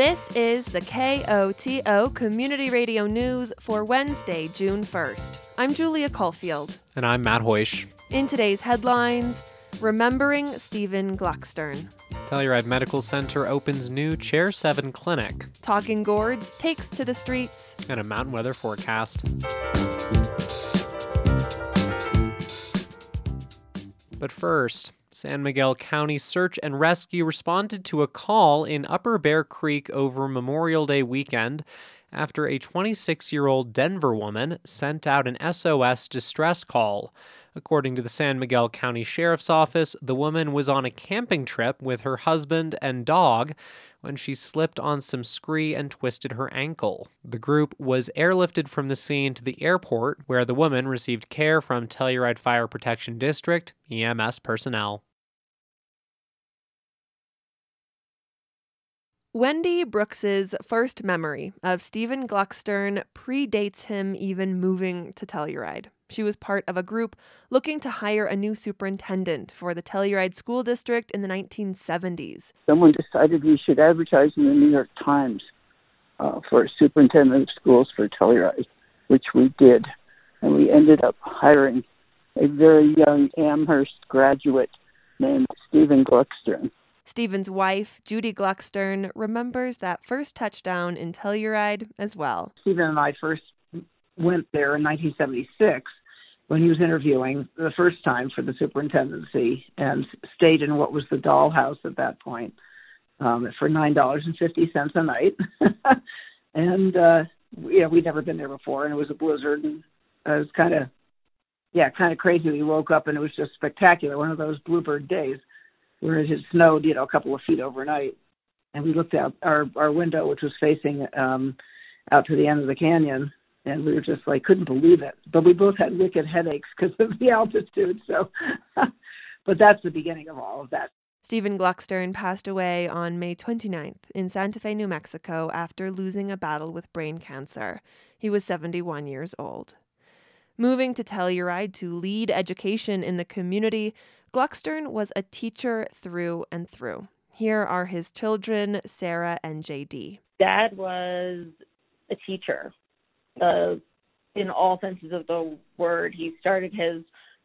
This is the KOTO Community Radio News for Wednesday, June 1st. I'm Julia Caulfield. And I'm Matt Hoish. In today's headlines, Remembering Stephen Gluckstern. Telluride Medical Center opens new Chair 7 clinic. Talking Gourds takes to the streets. And a mountain weather forecast. But first, San Miguel County Search and Rescue responded to a call in Upper Bear Creek over Memorial Day weekend after a 26 year old Denver woman sent out an SOS distress call. According to the San Miguel County Sheriff's Office, the woman was on a camping trip with her husband and dog when she slipped on some scree and twisted her ankle. The group was airlifted from the scene to the airport, where the woman received care from Telluride Fire Protection District EMS personnel. Wendy Brooks's first memory of Stephen Gluckstern predates him even moving to Telluride. She was part of a group looking to hire a new superintendent for the Telluride School District in the 1970s. Someone decided we should advertise in the New York Times uh, for a superintendent of schools for Telluride, which we did. And we ended up hiring a very young Amherst graduate named Stephen Gluckstern. Stephen's wife, Judy Gluckstern, remembers that first touchdown in Telluride as well. Stephen and I first went there in 1976 when he was interviewing the first time for the superintendency and stayed in what was the dollhouse at that point um, for nine dollars and fifty cents a night. and uh, yeah, we'd never been there before, and it was a blizzard, and it was kind of yeah, kind of crazy. We woke up and it was just spectacular, one of those bluebird days where it had snowed, you know, a couple of feet overnight. And we looked out our our window, which was facing um out to the end of the canyon, and we were just like couldn't believe it. But we both had wicked headaches because of the altitude. So, but that's the beginning of all of that. Stephen Gluckstern passed away on May 29th in Santa Fe, New Mexico, after losing a battle with brain cancer. He was 71 years old. Moving to Telluride to lead education in the community, Gluckstern was a teacher through and through. Here are his children, Sarah and JD. Dad was a teacher uh, in all senses of the word. He started his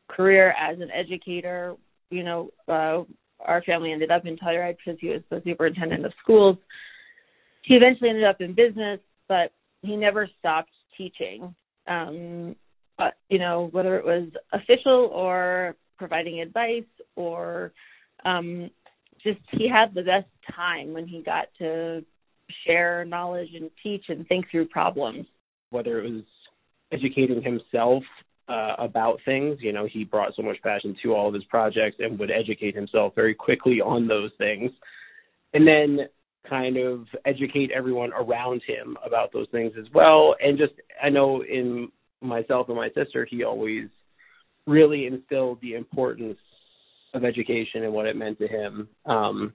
career as an educator. You know, uh, our family ended up in Telluride because he was the superintendent of schools. He eventually ended up in business, but he never stopped teaching. Um, but you know, whether it was official or providing advice or um, just he had the best time when he got to share knowledge and teach and think through problems whether it was educating himself uh, about things. You know, he brought so much passion to all of his projects and would educate himself very quickly on those things. And then kind of educate everyone around him about those things as well. And just, I know in myself and my sister, he always really instilled the importance of education and what it meant to him. Um,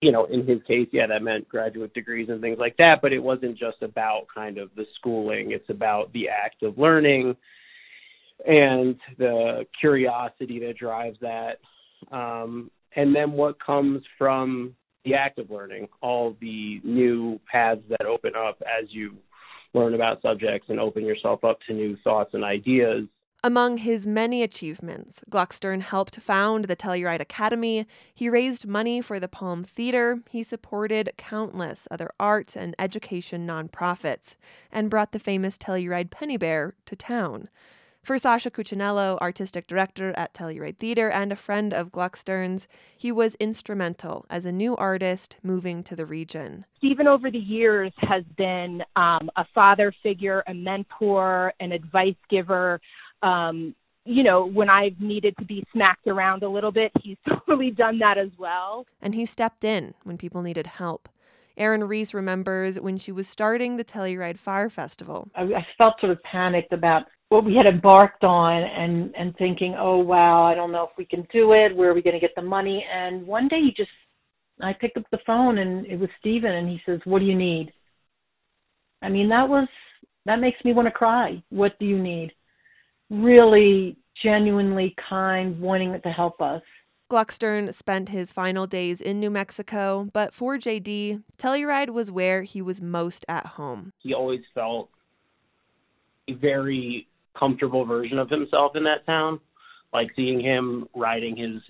you know, in his case, yeah, that meant graduate degrees and things like that, but it wasn't just about kind of the schooling. It's about the act of learning and the curiosity that drives that. Um, and then what comes from the act of learning, all the new paths that open up as you learn about subjects and open yourself up to new thoughts and ideas among his many achievements, Gluckstern helped found the Telluride Academy, he raised money for the Palm Theater, he supported countless other arts and education nonprofits, and brought the famous Telluride Penny Bear to town. For Sasha Cuccinello, artistic director at Telluride Theater and a friend of Gluckstern's, he was instrumental as a new artist moving to the region. Stephen, over the years, has been um, a father figure, a mentor, an advice giver, um, you know, when I've needed to be smacked around a little bit, he's totally done that as well. And he stepped in when people needed help. Erin Reese remembers when she was starting the Telluride Fire Festival. I, I felt sort of panicked about what we had embarked on and and thinking, oh wow, I don't know if we can do it. Where are we going to get the money? And one day he just, I picked up the phone and it was Stephen, and he says, "What do you need?" I mean, that was that makes me want to cry. What do you need? Really genuinely kind, wanting to help us. Gluckstern spent his final days in New Mexico, but for JD, Telluride was where he was most at home. He always felt a very comfortable version of himself in that town. Like seeing him riding his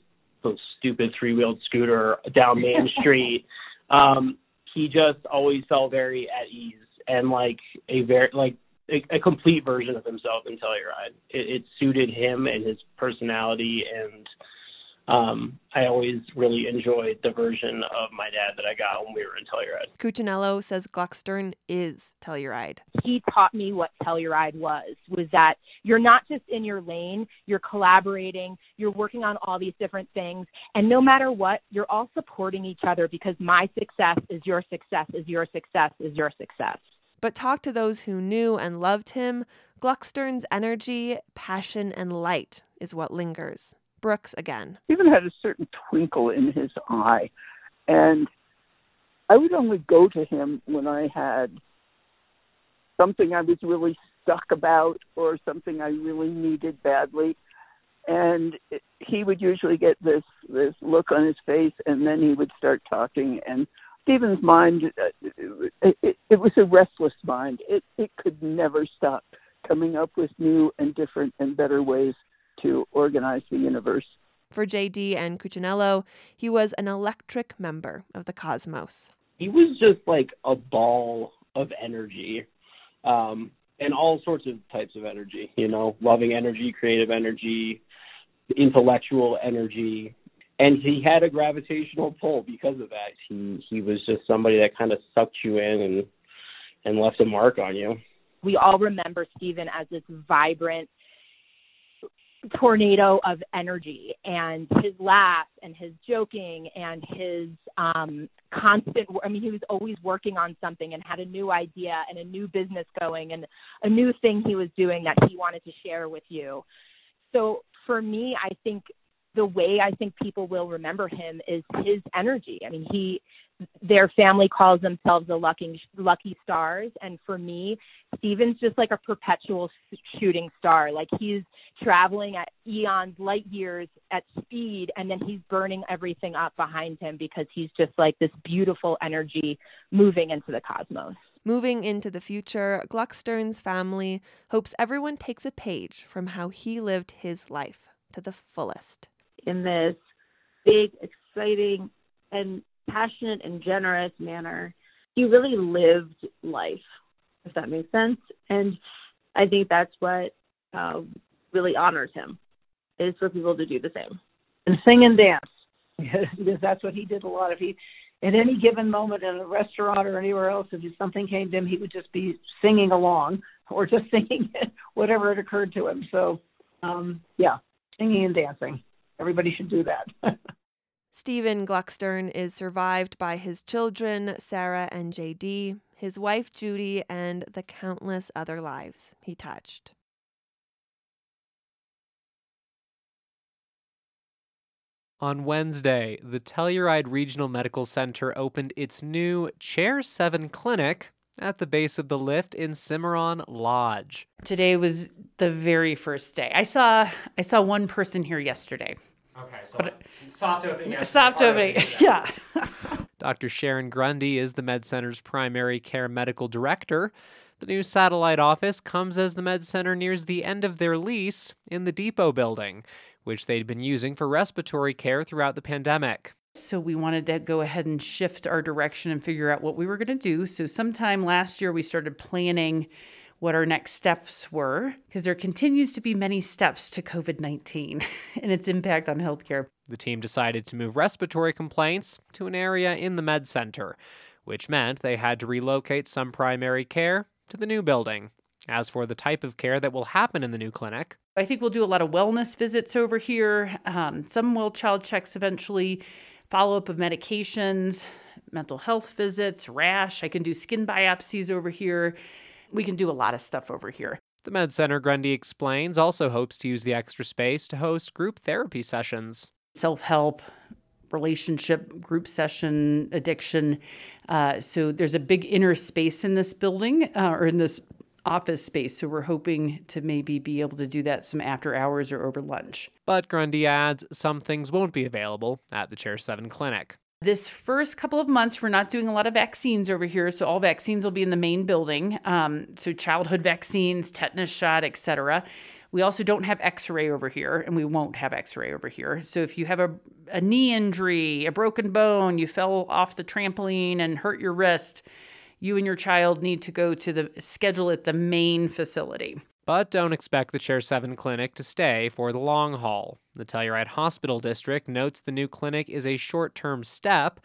stupid three wheeled scooter down Main Street. Um, he just always felt very at ease and like a very like a, a complete version of himself in Telluride. It, it suited him and his personality and um, I always really enjoyed the version of my dad that I got when we were in Telluride. Cuccinello says Gluckstern is Telluride. He taught me what Telluride was, was that you're not just in your lane, you're collaborating, you're working on all these different things, and no matter what, you're all supporting each other because my success is your success, is your success, is your success. But talk to those who knew and loved him, Gluckstern's energy, passion, and light is what lingers. Brooks again. He even had a certain twinkle in his eye. And I would only go to him when I had something I was really stuck about or something I really needed badly. And he would usually get this this look on his face, and then he would start talking. And Stephen's mind, uh, it, it, it was a restless mind. It it could never stop coming up with new and different and better ways to organize the universe. For JD and Cuccinello, he was an electric member of the cosmos. He was just like a ball of energy, um, and all sorts of types of energy, you know, loving energy, creative energy, intellectual energy. And he had a gravitational pull because of that. He he was just somebody that kind of sucked you in and and left a mark on you. We all remember Stephen as this vibrant, tornado of energy and his laugh and his joking and his um constant i mean he was always working on something and had a new idea and a new business going and a new thing he was doing that he wanted to share with you so for me i think the way i think people will remember him is his energy. I mean he their family calls themselves the lucky lucky stars. And for me Stephen's just like a perpetual shooting star. Like he's traveling at eons light years at speed and then he's burning everything up behind him because he's just like this beautiful energy moving into the cosmos. Moving into the future, Gluckstern's family hopes everyone takes a page from how he lived his life to the fullest. In this big, exciting, and passionate and generous manner. He really lived life, if that makes sense. And I think that's what uh, really honors him is for people to do the same and sing and dance because that's what he did a lot of. He at any given moment in a restaurant or anywhere else, if something came to him, he would just be singing along or just singing whatever it occurred to him. So, um, yeah, singing and dancing. Everybody should do that. Stephen Gluckstern is survived by his children, Sarah and JD, his wife Judy, and the countless other lives he touched. On Wednesday, the Telluride Regional Medical Center opened its new Chair 7 clinic at the base of the lift in Cimarron Lodge. Today was the very first day. I saw I saw one person here yesterday. Okay, so but, soft opening. Soft opening, yeah. Dr. Sharon Grundy is the Med Center's primary care medical director. The new satellite office comes as the Med Center nears the end of their lease in the depot building, which they'd been using for respiratory care throughout the pandemic. So we wanted to go ahead and shift our direction and figure out what we were going to do. So sometime last year we started planning what our next steps were, because there continues to be many steps to COVID 19 and its impact on healthcare. The team decided to move respiratory complaints to an area in the med center, which meant they had to relocate some primary care to the new building. As for the type of care that will happen in the new clinic, I think we'll do a lot of wellness visits over here, um, some well child checks eventually, follow up of medications, mental health visits, rash. I can do skin biopsies over here we can do a lot of stuff over here. The Med Center, Grundy explains, also hopes to use the extra space to host group therapy sessions. Self help, relationship, group session, addiction. Uh, so there's a big inner space in this building uh, or in this office space. So we're hoping to maybe be able to do that some after hours or over lunch. But Grundy adds some things won't be available at the Chair 7 clinic. This first couple of months, we're not doing a lot of vaccines over here, so all vaccines will be in the main building. Um, so childhood vaccines, tetanus shot, etc. We also don't have X-ray over here, and we won't have X-ray over here. So if you have a, a knee injury, a broken bone, you fell off the trampoline and hurt your wrist, you and your child need to go to the schedule at the main facility. But don't expect the Chair 7 clinic to stay for the long haul. The Telluride Hospital District notes the new clinic is a short term step.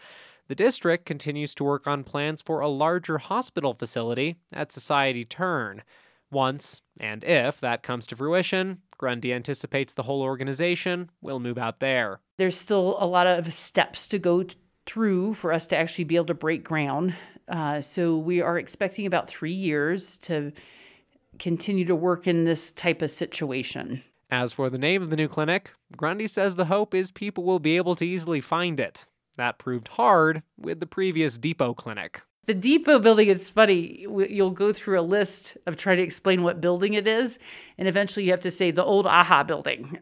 The district continues to work on plans for a larger hospital facility at Society Turn. Once, and if that comes to fruition, Grundy anticipates the whole organization will move out there. There's still a lot of steps to go through for us to actually be able to break ground. Uh, so we are expecting about three years to continue to work in this type of situation. As for the name of the new clinic, Grundy says the hope is people will be able to easily find it. That proved hard with the previous depot clinic. The depot building is funny. You'll go through a list of trying to explain what building it is, and eventually you have to say the old AHA building.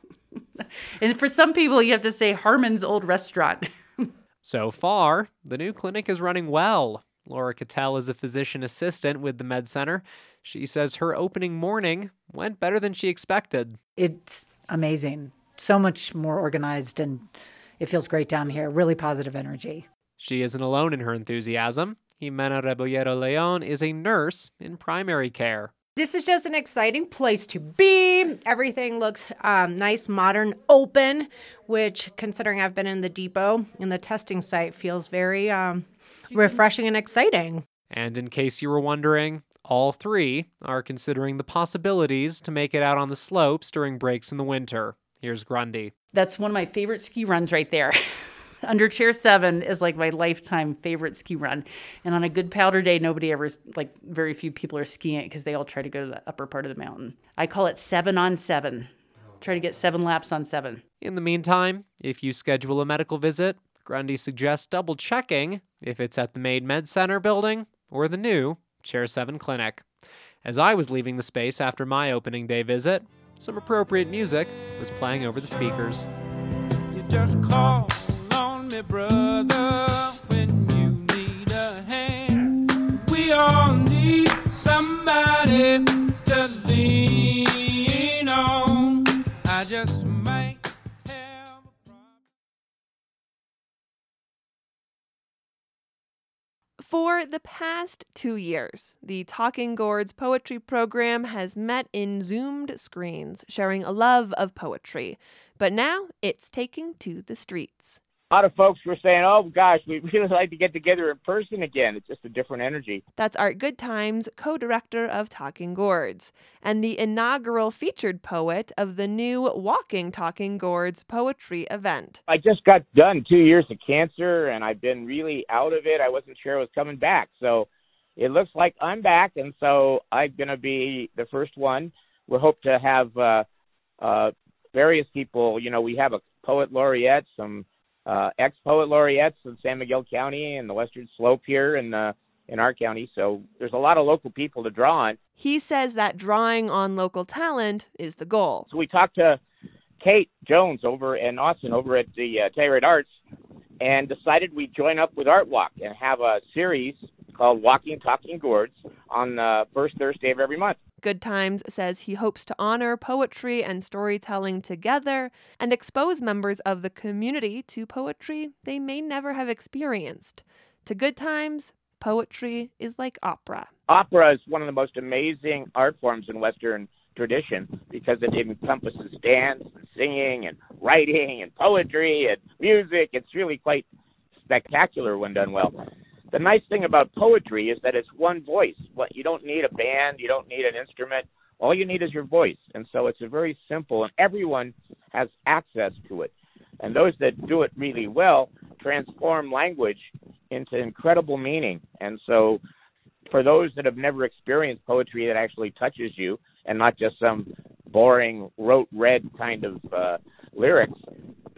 and for some people, you have to say Harmon's old restaurant. so far, the new clinic is running well. Laura Cattell is a physician assistant with the Med Center. She says her opening morning went better than she expected. It's amazing. So much more organized, and it feels great down here. Really positive energy. She isn't alone in her enthusiasm. Jimena Rebollero Leon is a nurse in primary care. This is just an exciting place to be. Everything looks um, nice, modern, open, which, considering I've been in the depot and the testing site, feels very um, refreshing and exciting. And in case you were wondering, all three are considering the possibilities to make it out on the slopes during breaks in the winter. Here's Grundy. That's one of my favorite ski runs right there. Under chair seven is like my lifetime favorite ski run. And on a good powder day, nobody ever, like, very few people are skiing it because they all try to go to the upper part of the mountain. I call it seven on seven. Try to get seven laps on seven. In the meantime, if you schedule a medical visit, Grundy suggests double checking if it's at the Maid Med Center building or the new Chair 7 clinic. As I was leaving the space after my opening day visit, some appropriate music was playing over the speakers. We all need somebody to lean For the past two years, the Talking Gourds poetry program has met in Zoomed screens, sharing a love of poetry. But now it's taking to the streets a lot of folks were saying, "Oh gosh, we really like to get together in person again. It's just a different energy." That's Art Goodtimes, co-director of Talking Gourds, and the inaugural featured poet of the new Walking Talking Gourds poetry event. I just got done 2 years of cancer and I've been really out of it. I wasn't sure I was coming back. So it looks like I'm back and so I'm going to be the first one. We hope to have uh uh various people, you know, we have a poet laureate, some uh, ex poet laureates in San Miguel County and the Western Slope here in uh, in our county. So there's a lot of local people to draw on. He says that drawing on local talent is the goal. So we talked to Kate Jones over in Austin over at the uh, Telluride Arts and decided we'd join up with Art Walk and have a series called Walking Talking Gourds on the first Thursday of every month. Goodtimes says he hopes to honor poetry and storytelling together and expose members of the community to poetry they may never have experienced. To Goodtimes, poetry is like opera. Opera is one of the most amazing art forms in Western tradition because it encompasses dance and singing and writing and poetry and music. It's really quite spectacular when done well the nice thing about poetry is that it's one voice. What you don't need a band, you don't need an instrument. All you need is your voice. And so it's a very simple and everyone has access to it. And those that do it really well transform language into incredible meaning. And so for those that have never experienced poetry that actually touches you and not just some boring rote read kind of uh, lyrics,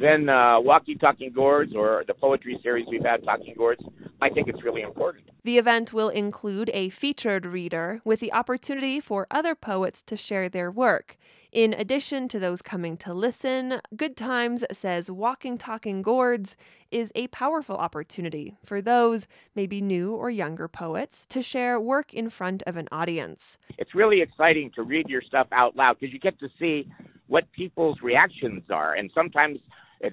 then uh, Walkie Talking Gourds or the poetry series we've had, Talking Gourds, I think it's really important. The event will include a featured reader with the opportunity for other poets to share their work. In addition to those coming to listen, Goodtimes says Walking Talking Gourds is a powerful opportunity for those, maybe new or younger poets, to share work in front of an audience. It's really exciting to read your stuff out loud because you get to see what people's reactions are. And sometimes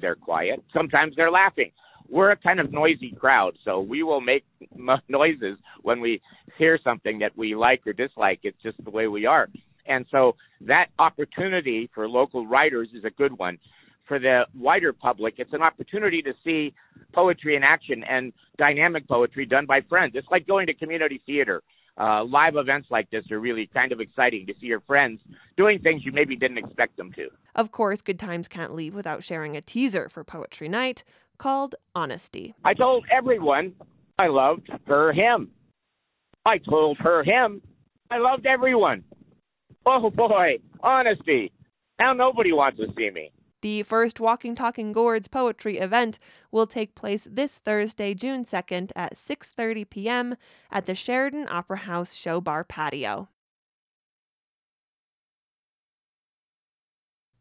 they're quiet, sometimes they're laughing. We're a kind of noisy crowd, so we will make noises when we hear something that we like or dislike. It's just the way we are. And so that opportunity for local writers is a good one. For the wider public, it's an opportunity to see poetry in action and dynamic poetry done by friends. It's like going to community theater. Uh, live events like this are really kind of exciting to see your friends doing things you maybe didn't expect them to. Of course, Goodtimes can't leave without sharing a teaser for Poetry Night called Honesty. I told everyone I loved her him. I told her him I loved everyone. Oh boy, honesty. Now nobody wants to see me. The first Walking Talking Gourds poetry event will take place this Thursday, June 2nd at 6:30 p.m. at the Sheridan Opera House Show Bar patio.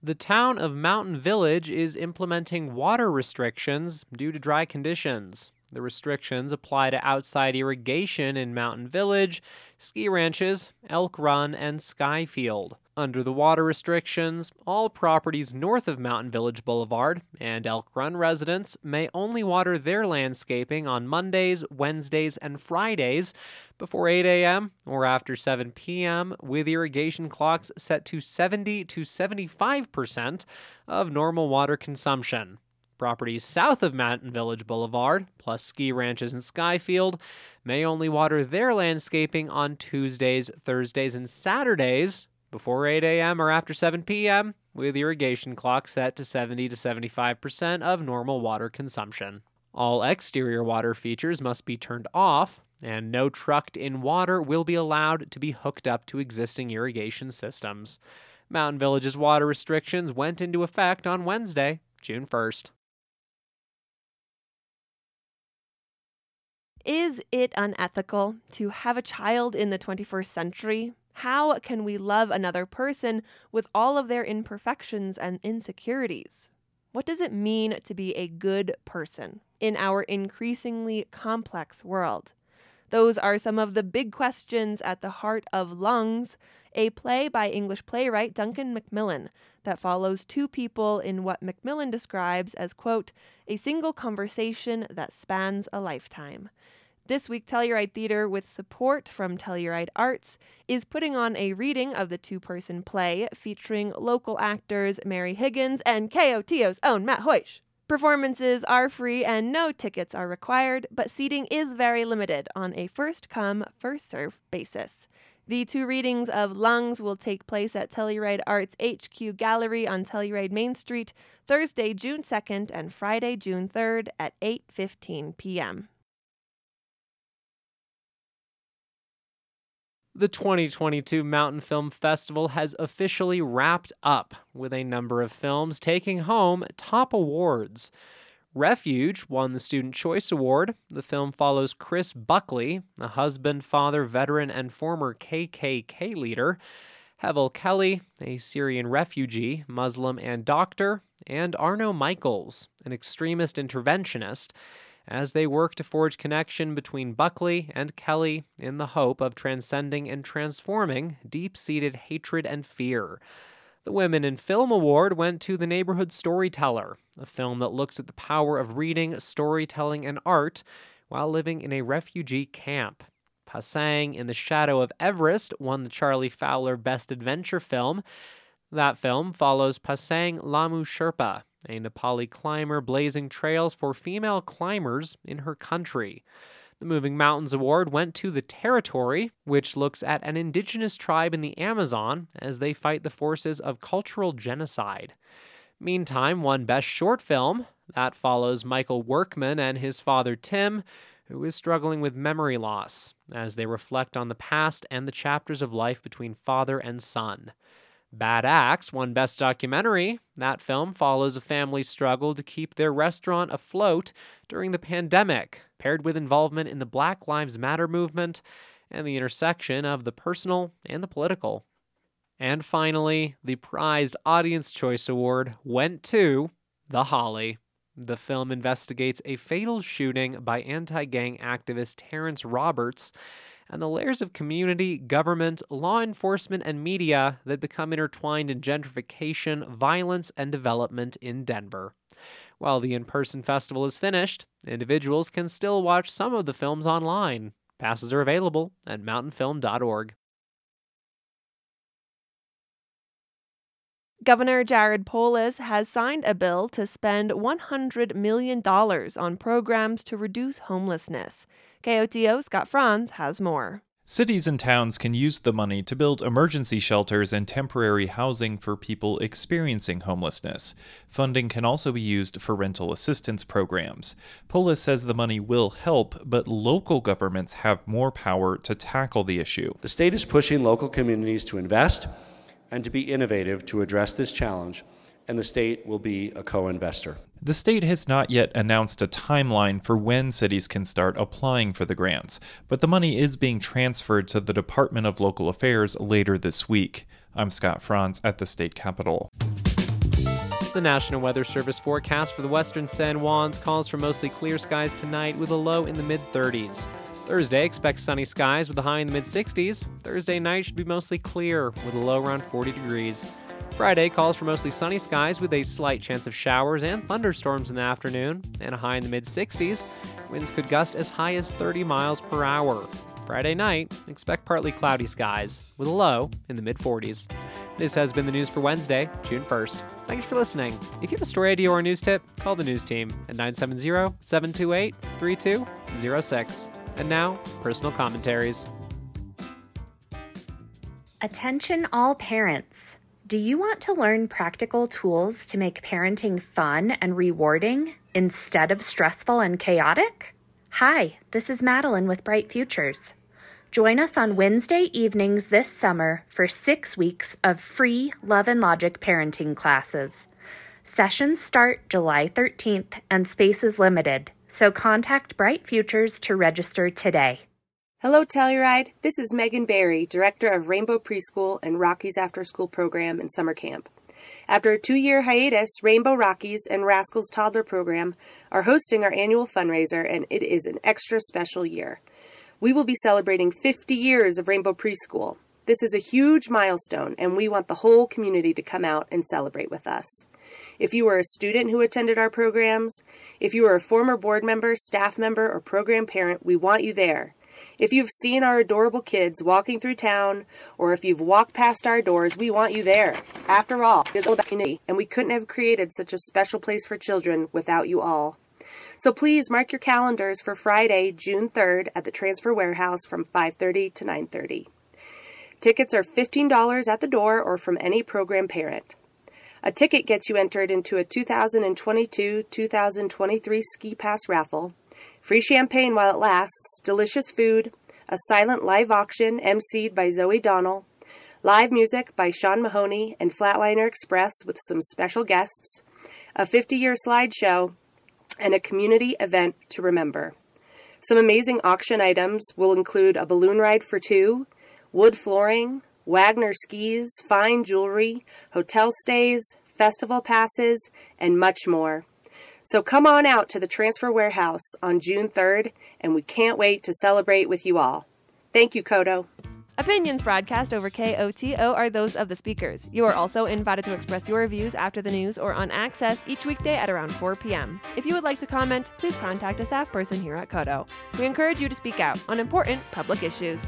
The town of Mountain Village is implementing water restrictions due to dry conditions. The restrictions apply to outside irrigation in Mountain Village, ski ranches, Elk Run, and Skyfield. Under the water restrictions, all properties north of Mountain Village Boulevard and Elk Run residents may only water their landscaping on Mondays, Wednesdays, and Fridays before 8 a.m. or after 7 p.m., with irrigation clocks set to 70 to 75% of normal water consumption. Properties south of Mountain Village Boulevard, plus ski ranches and Skyfield, may only water their landscaping on Tuesdays, Thursdays, and Saturdays before 8 a.m. or after 7 p.m., with irrigation clocks set to 70 to 75% of normal water consumption. All exterior water features must be turned off, and no trucked in water will be allowed to be hooked up to existing irrigation systems. Mountain Village's water restrictions went into effect on Wednesday, June 1st. Is it unethical to have a child in the 21st century? How can we love another person with all of their imperfections and insecurities? What does it mean to be a good person in our increasingly complex world? Those are some of the big questions at the heart of Lungs, a play by English playwright Duncan Macmillan that follows two people in what Macmillan describes as, quote, a single conversation that spans a lifetime. This week, Telluride Theater, with support from Telluride Arts, is putting on a reading of the two person play featuring local actors Mary Higgins and KOTO's own Matt Hoish. Performances are free and no tickets are required, but seating is very limited on a first come, first serve basis. The two readings of Lungs will take place at Telluride Arts HQ Gallery on Telluride Main Street Thursday, June 2nd and Friday, June 3rd at 8:15 p.m. The 2022 Mountainfilm Festival has officially wrapped up with a number of films taking home top awards. Refuge won the Student Choice Award. The film follows Chris Buckley, a husband, father, veteran, and former KKK leader, Heval Kelli, a Syrian refugee, Muslim, and doctor, and Arno Michaels, an extremist interventionist as they work to forge connection between Buckley and Kelli in the hope of transcending and transforming deep seated hatred and fear. The Women in Film Award went to The Neighborhood Storyteller, a film that looks at the power of reading, storytelling, and art while living in a refugee camp. Pasang in the Shadow of Everest won the Charlie Fowler Best Adventure Film. That film follows Pasang Lhamu Sherpa, a Nepali climber blazing trails for female climbers in her country. The Moving Mountains Award went to The Territory, which looks at an indigenous tribe in the Amazon as they fight the forces of cultural genocide. Meantime, won Best Short Film. That follows Michael Workman and his father Tim, who is struggling with memory loss as they reflect on the past and the chapters of life between father and son. Bad Axe won Best Documentary. That film follows a family struggle to keep their restaurant afloat during the pandemic paired with involvement in the Black Lives Matter movement and the intersection of the personal and the political. And finally, the prized Audience Choice Award went to The Holly. The film investigates a fatal shooting by anti gang activist Terrance Roberts and the layers of community, government, law enforcement, and media that become intertwined in gentrification, violence, and development in Denver. While the in person festival is finished, individuals can still watch some of the films online. Passes are available at mountainfilm.org. Governor Jared Polis has signed a bill to spend $100 million on programs to reduce homelessness. KOTO Scott Franz has more. Cities and towns can use the money to build emergency shelters and temporary housing for people experiencing homelessness. Funding can also be used for rental assistance programs. Polis says the money will help, but local governments have more power to tackle the issue. The state is pushing local communities to invest and to be innovative to address this challenge, and the state will be a co investor. The state has not yet announced a timeline for when cities can start applying for the grants, but the money is being transferred to the Department of Local Affairs later this week. I'm Scott Franz at the state capitol. The National Weather Service forecast for the western San Juans calls for mostly clear skies tonight with a low in the mid 30s. Thursday, expect sunny skies with a high in the mid 60s. Thursday night should be mostly clear with a low around 40 degrees. Friday calls for mostly sunny skies with a slight chance of showers and thunderstorms in the afternoon, and a high in the mid 60s. Winds could gust as high as 30 miles per hour. Friday night, expect partly cloudy skies with a low in the mid 40s. This has been the news for Wednesday, June 1st. Thanks for listening. If you have a story idea or a news tip, call the news team at 970 728 3206. And now, personal commentaries. Attention, all parents. Do you want to learn practical tools to make parenting fun and rewarding instead of stressful and chaotic? Hi, this is Madeline with Bright Futures. Join us on Wednesday evenings this summer for six weeks of free Love and Logic parenting classes. Sessions start July 13th and space is limited, so contact Bright Futures to register today. Hello, Telluride. This is Megan Barry, Director of Rainbow Preschool and Rockies After School Program and Summer Camp. After a two year hiatus, Rainbow Rockies and Rascals Toddler Program are hosting our annual fundraiser, and it is an extra special year. We will be celebrating 50 years of Rainbow Preschool. This is a huge milestone, and we want the whole community to come out and celebrate with us. If you are a student who attended our programs, if you are a former board member, staff member, or program parent, we want you there. If you've seen our adorable kids walking through town, or if you've walked past our doors, we want you there. After all, it's all about community, and we couldn't have created such a special place for children without you all. So please mark your calendars for Friday, June 3rd at the Transfer Warehouse from 5:30 to 9:30. Tickets are $15 at the door or from any program parent. A ticket gets you entered into a 2022-2023 ski pass raffle Free champagne while it lasts, delicious food, a silent live auction emceed by Zoe Donnell, live music by Sean Mahoney and Flatliner Express with some special guests, a 50 year slideshow, and a community event to remember. Some amazing auction items will include a balloon ride for two, wood flooring, Wagner skis, fine jewelry, hotel stays, festival passes, and much more. So come on out to the Transfer Warehouse on June 3rd, and we can't wait to celebrate with you all. Thank you, Koto. Opinions broadcast over KOTO are those of the speakers. You are also invited to express your views after the news or on Access each weekday at around 4 p.m. If you would like to comment, please contact a staff person here at Koto. We encourage you to speak out on important public issues.